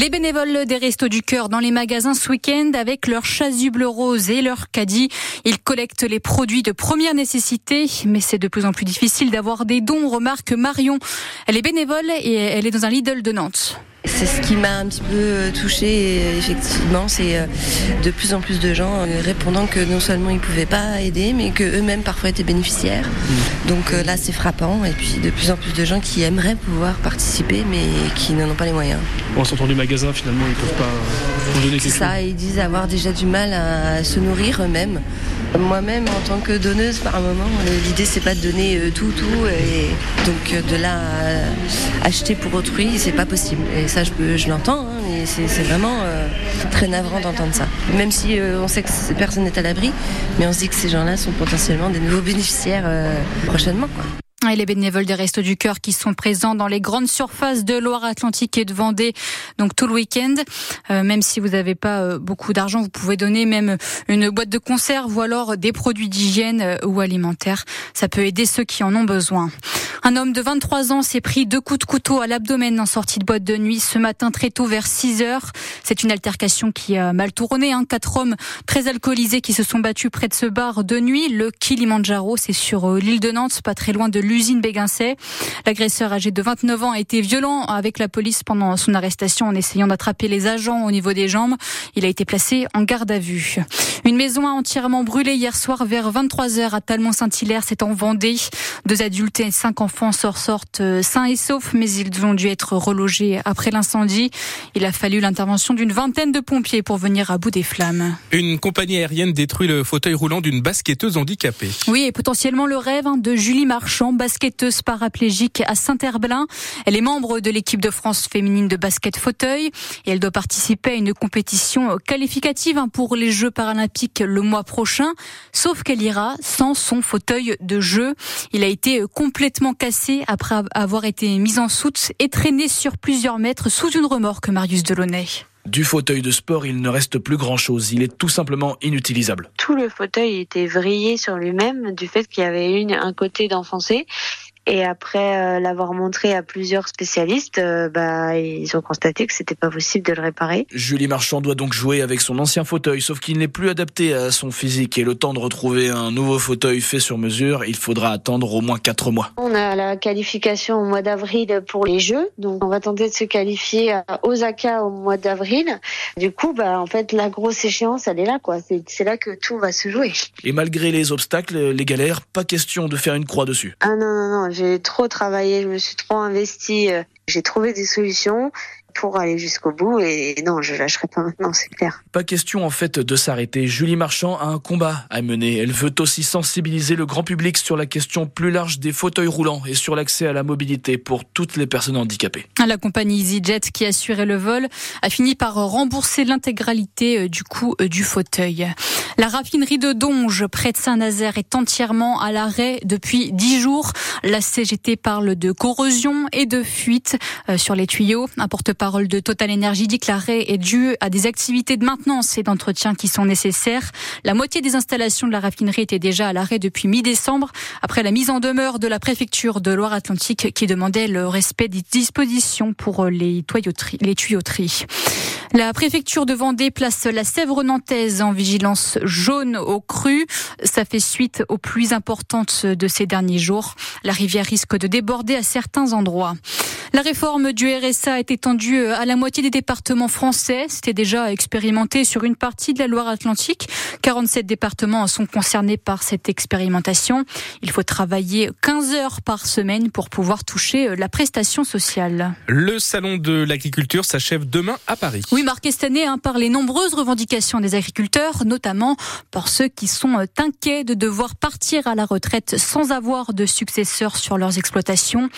Les bénévoles des Restos du Cœur dans les magasins ce week-end avec leur chasuble rose et leur caddie. Ils collectent les produits de première nécessité, mais c'est de plus en plus difficile d'avoir des dons, remarque Marion. Elle est bénévole et elle est dans un Lidl de Nantes. C'est ce qui m'a un petit peu euh, touchée, effectivement, c'est euh, de plus en plus de gens euh, répondant que non seulement ils ne pouvaient pas aider, mais qu'eux-mêmes parfois étaient bénéficiaires. Mm. Donc là, c'est frappant, et puis de plus en plus de gens qui aimeraient pouvoir participer, mais qui n'en ont pas les moyens. En sortant du magasin, finalement, ils ne peuvent pas donner quelque ça, ils disent avoir déjà du mal à se nourrir eux-mêmes. Moi-même, en tant que donneuse, par moment, l'idée c'est pas de donner tout, tout, et donc de là acheter pour autrui, c'est pas possible ça je, je l'entends, hein, mais c'est vraiment euh, très navrant d'entendre ça. Même si euh, on sait que personne n'est à l'abri, mais on se dit que ces gens-là sont potentiellement des nouveaux bénéficiaires euh, prochainement. Et les bénévoles des Restos du Cœur qui sont présents dans les grandes surfaces de Loire-Atlantique et de Vendée, donc tout le week-end. même si vous n'avez pas beaucoup d'argent, vous pouvez donner même une boîte de conserve ou alors des produits d'hygiène ou alimentaires. Ça peut aider ceux qui en ont besoin. Un homme de 23 ans s'est pris deux coups de couteau à l'abdomen en sortie de boîte de nuit ce matin très tôt vers 6 heures. C'est une altercation qui a mal tourné. Hein. Quatre hommes très alcoolisés qui se sont battus près de ce bar de nuit. Le Kilimanjaro, c'est sur euh, l'île de Nantes, pas très loin de l'usine Béguincet. L'agresseur âgé de 29 ans a été violent avec la police pendant son arrestation en essayant d'attraper les agents au niveau des jambes. Il a été placé en garde à vue. Une maison a entièrement brûlé hier soir vers 23 heures à Talmont-Saint-Hilaire. C'est en Vendée. Deux adultes et cinq enfants enfants sortent euh, sains et saufs, mais ils ont dû être relogés après l'incendie. Il a fallu l'intervention d'une vingtaine de pompiers pour venir à bout des flammes. Une compagnie aérienne détruit le fauteuil roulant d'une basketteuse handicapée. Oui, et potentiellement le rêve hein, de Julie Marchand, basketteuse paraplégique à Saint-Herblain. Elle est membre de l'équipe de France féminine de basket fauteuil et elle doit participer à une compétition qualificative hein, pour les Jeux paralympiques le mois prochain. Sauf qu'elle ira sans son fauteuil de jeu. Il a été complètement cassé après avoir été mis en soute et traîné sur plusieurs mètres sous une remorque, Marius Delaunay. Du fauteuil de sport, il ne reste plus grand-chose. Il est tout simplement inutilisable. Tout le fauteuil était vrillé sur lui-même du fait qu'il y avait une, un côté d'enfoncé et après euh, l'avoir montré à plusieurs spécialistes, euh, bah, ils ont constaté que c'était pas possible de le réparer. Julie Marchand doit donc jouer avec son ancien fauteuil, sauf qu'il n'est plus adapté à son physique et le temps de retrouver un nouveau fauteuil fait sur mesure, il faudra attendre au moins 4 mois. On a la qualification au mois d'avril pour les Jeux, donc on va tenter de se qualifier à Osaka au mois d'avril. Du coup, bah, en fait, la grosse échéance, elle est là, quoi. C'est là que tout va se jouer. Et malgré les obstacles, les galères, pas question de faire une croix dessus. Ah non, non, non j'ai trop travaillé, je me suis trop investi. Euh, j'ai trouvé des solutions pour aller jusqu'au bout et non, je lâcherai pas maintenant, c'est clair. Pas question en fait de s'arrêter. Julie Marchand a un combat à mener. Elle veut aussi sensibiliser le grand public sur la question plus large des fauteuils roulants et sur l'accès à la mobilité pour toutes les personnes handicapées. La compagnie EasyJet qui assurait le vol a fini par rembourser l'intégralité euh, du coût euh, du fauteuil. La raffinerie de Donge, près de Saint-Nazaire, est entièrement à l'arrêt depuis dix jours. La CGT parle de corrosion et de fuite euh, sur les tuyaux. Un porte-parole de Total Energy dit que l'arrêt est dû à des activités de maintenance et d'entretien qui sont nécessaires. La moitié des installations de la raffinerie étaient déjà à l'arrêt depuis mi-décembre, après la mise en demeure de la préfecture de Loire-Atlantique qui demandait le respect des dispositions pour les tuyauteries. Les tuyauteries. La préfecture de Vendée place la Sèvre nantaise en vigilance jaune au cru. Ça fait suite aux pluies importantes de ces derniers jours. La rivière risque de déborder à certains endroits. La réforme du RSA est étendue à la moitié des départements français. C'était déjà expérimenté sur une partie de la Loire-Atlantique. 47 départements sont concernés par cette expérimentation. Il faut travailler 15 heures par semaine pour pouvoir toucher la prestation sociale. Le salon de l'agriculture s'achève demain à Paris. Oui, marqué cette année hein, par les nombreuses revendications des agriculteurs, notamment par ceux qui sont inquiets de devoir partir à la retraite sans avoir de successeurs sur leurs exploitations.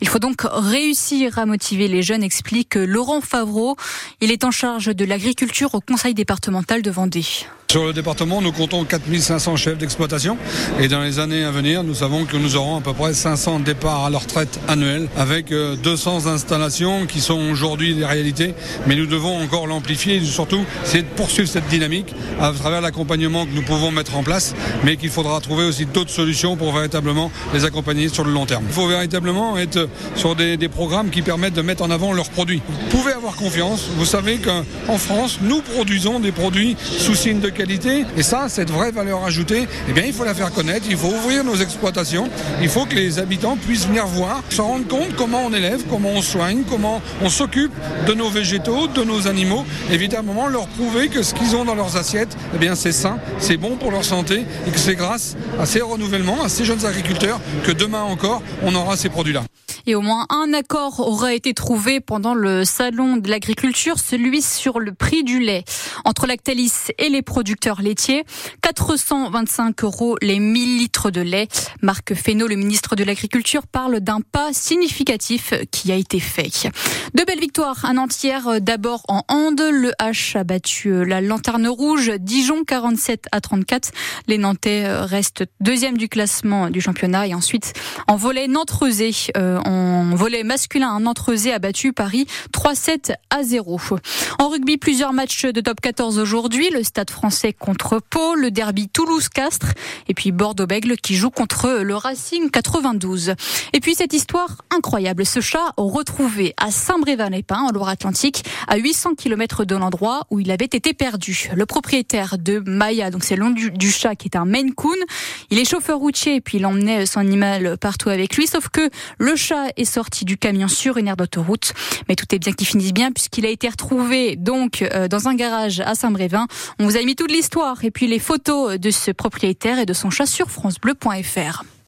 Il faut donc réussir réussir à motiver les jeunes, explique Laurent Favreau. Il est en charge de l'agriculture au conseil départemental de Vendée. Sur le département, nous comptons 4500 chefs d'exploitation et dans les années à venir, nous savons que nous aurons à peu près 500 départs à la retraite annuels avec 200 installations qui sont aujourd'hui des réalités, mais nous devons encore l'amplifier et surtout c'est de poursuivre cette dynamique à travers l'accompagnement que nous pouvons mettre en place, mais qu'il faudra trouver aussi d'autres solutions pour véritablement les accompagner sur le long terme. Il faut véritablement être sur des programmes qui permettent de mettre en avant leurs produits. Vous pouvez avoir confiance, vous savez qu'en France, nous produisons des produits sous signe de qualité. Et ça, cette vraie valeur ajoutée, eh bien, il faut la faire connaître. Il faut ouvrir nos exploitations. Il faut que les habitants puissent venir voir, se rendre compte comment on élève, comment on soigne, comment on s'occupe de nos végétaux, de nos animaux. Évidemment, leur prouver que ce qu'ils ont dans leurs assiettes, eh bien, c'est sain, c'est bon pour leur santé et que c'est grâce à ces renouvellements, à ces jeunes agriculteurs que demain encore, on aura ces produits-là. Et au moins un accord aura été trouvé pendant le salon de l'agriculture, celui sur le prix du lait. Entre Lactalis et les producteurs laitiers, 425 euros les 1000 litres de lait. Marc Fesneau, le ministre de l'Agriculture, parle d'un pas significatif qui a été fait. De belles victoires un entière d'abord en hand. Le H a battu la Lanterne Rouge, Dijon 47 à 34. Les Nantais restent deuxième du classement du championnat et ensuite en volet Nantes-Rezé, euh, en volet masculin, un a battu Paris 3-7 à 0. En rugby, plusieurs matchs de top 14 aujourd'hui. Le Stade français contre Pau, le derby Toulouse-Castres et puis Bordeaux-Bègle qui joue contre le Racing 92. Et puis cette histoire incroyable, ce chat retrouvé à Saint-Brévin-les-Pins en Loire-Atlantique à 800 km de l'endroit où il avait été perdu. Le propriétaire de Maya, donc c'est le du, du, chat qui est un Maine Coon, il est chauffeur routier et puis il emmenait son animal partout avec lui, sauf que le chat est sorti du camion sur une aire d'autoroute. Mais tout est bien qui finisse bien puisqu'il a été retrouvé donc euh, dans un garage à Saint-Brévin. On vous a mis toute l'histoire et puis les photos de ce propriétaire et de son chat sur francebleu.fr.